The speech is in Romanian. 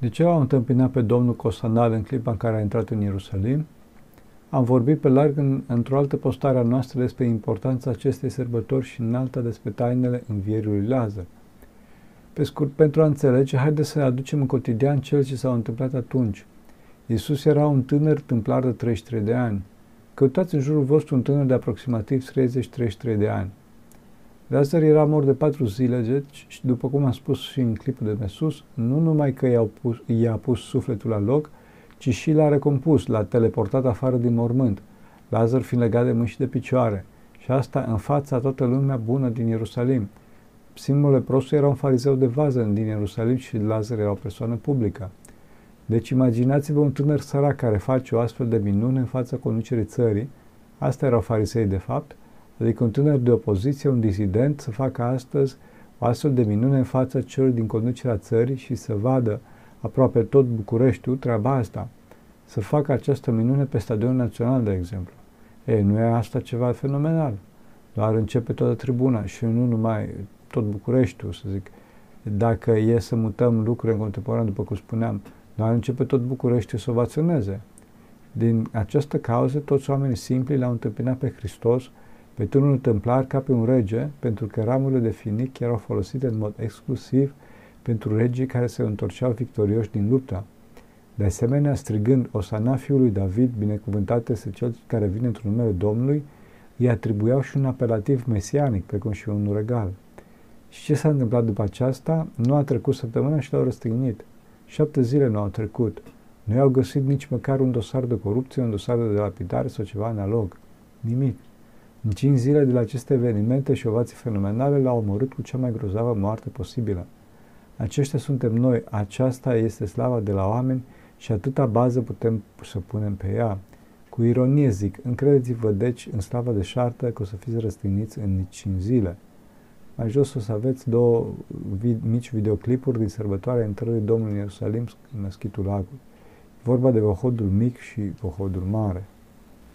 De ce l-au întâmpinat pe Domnul Cosanal în clipa în care a intrat în Ierusalim? Am vorbit pe larg în, într-o altă postare a noastră despre importanța acestei sărbători și în alta despre tainele învierii lui Lazar. Pe scurt, pentru a înțelege, haideți să aducem în cotidian cel ce s-a întâmplat atunci. Iisus era un tânăr tâmplar de 33 de ani. Căutați în jurul vostru un tânăr de aproximativ 30-33 de ani. Lazar era mort de patru zile, deci, și după cum am spus și în clipul de sus, nu numai că i-a pus, i-a pus sufletul la loc, ci și l-a recompus, l-a teleportat afară din mormânt, Lazar fiind legat de mâini și de picioare, și asta în fața toată lumea bună din Ierusalim. Simul leprosul era un farizeu de vază din Ierusalim și Lazar era o persoană publică. Deci imaginați-vă un tânăr sărac care face o astfel de minune în fața conducerii țării, asta erau farisei de fapt, adică un tânăr de opoziție, un disident, să facă astăzi o astfel de minune în fața celor din conducerea țării și să vadă aproape tot Bucureștiul treaba asta, să facă această minune pe Stadionul Național, de exemplu. Ei, nu e asta ceva fenomenal. Doar începe toată tribuna și nu numai tot Bucureștiul, să zic. Dacă e să mutăm lucruri în contemporan, după cum spuneam, doar începe tot Bucureștiul să ovaționeze. Din această cauză, toți oamenii simpli l-au întâmpinat pe Hristos, pe turnul templar, ca pe un rege, pentru că ramurile de finic erau folosite în mod exclusiv pentru regii care se întorceau victorioși din luptă. De asemenea, strigând Osana fiului David, binecuvântat este cel care vine într-un numele Domnului, îi atribuiau și un apelativ mesianic, precum și un regal. Și ce s-a întâmplat după aceasta? Nu a trecut săptămâna și l-au răstignit. Șapte zile nu au trecut. Nu i-au găsit nici măcar un dosar de corupție, un dosar de lapidare sau ceva analog. Nimic. În cinci zile de la aceste evenimente și ovații fenomenale l-au omorât cu cea mai grozavă moarte posibilă. Aceștia suntem noi, aceasta este slava de la oameni și atâta bază putem să punem pe ea. Cu ironie zic, încredeți-vă deci în slava de șartă că o să fiți răstigniți în nici în zile. Mai jos o să aveți două vid- mici videoclipuri din sărbătoarea intrării Domnului în Ierusalim în Meschitul Lagului. Vorba de Vohodul mic și Vohodul mare.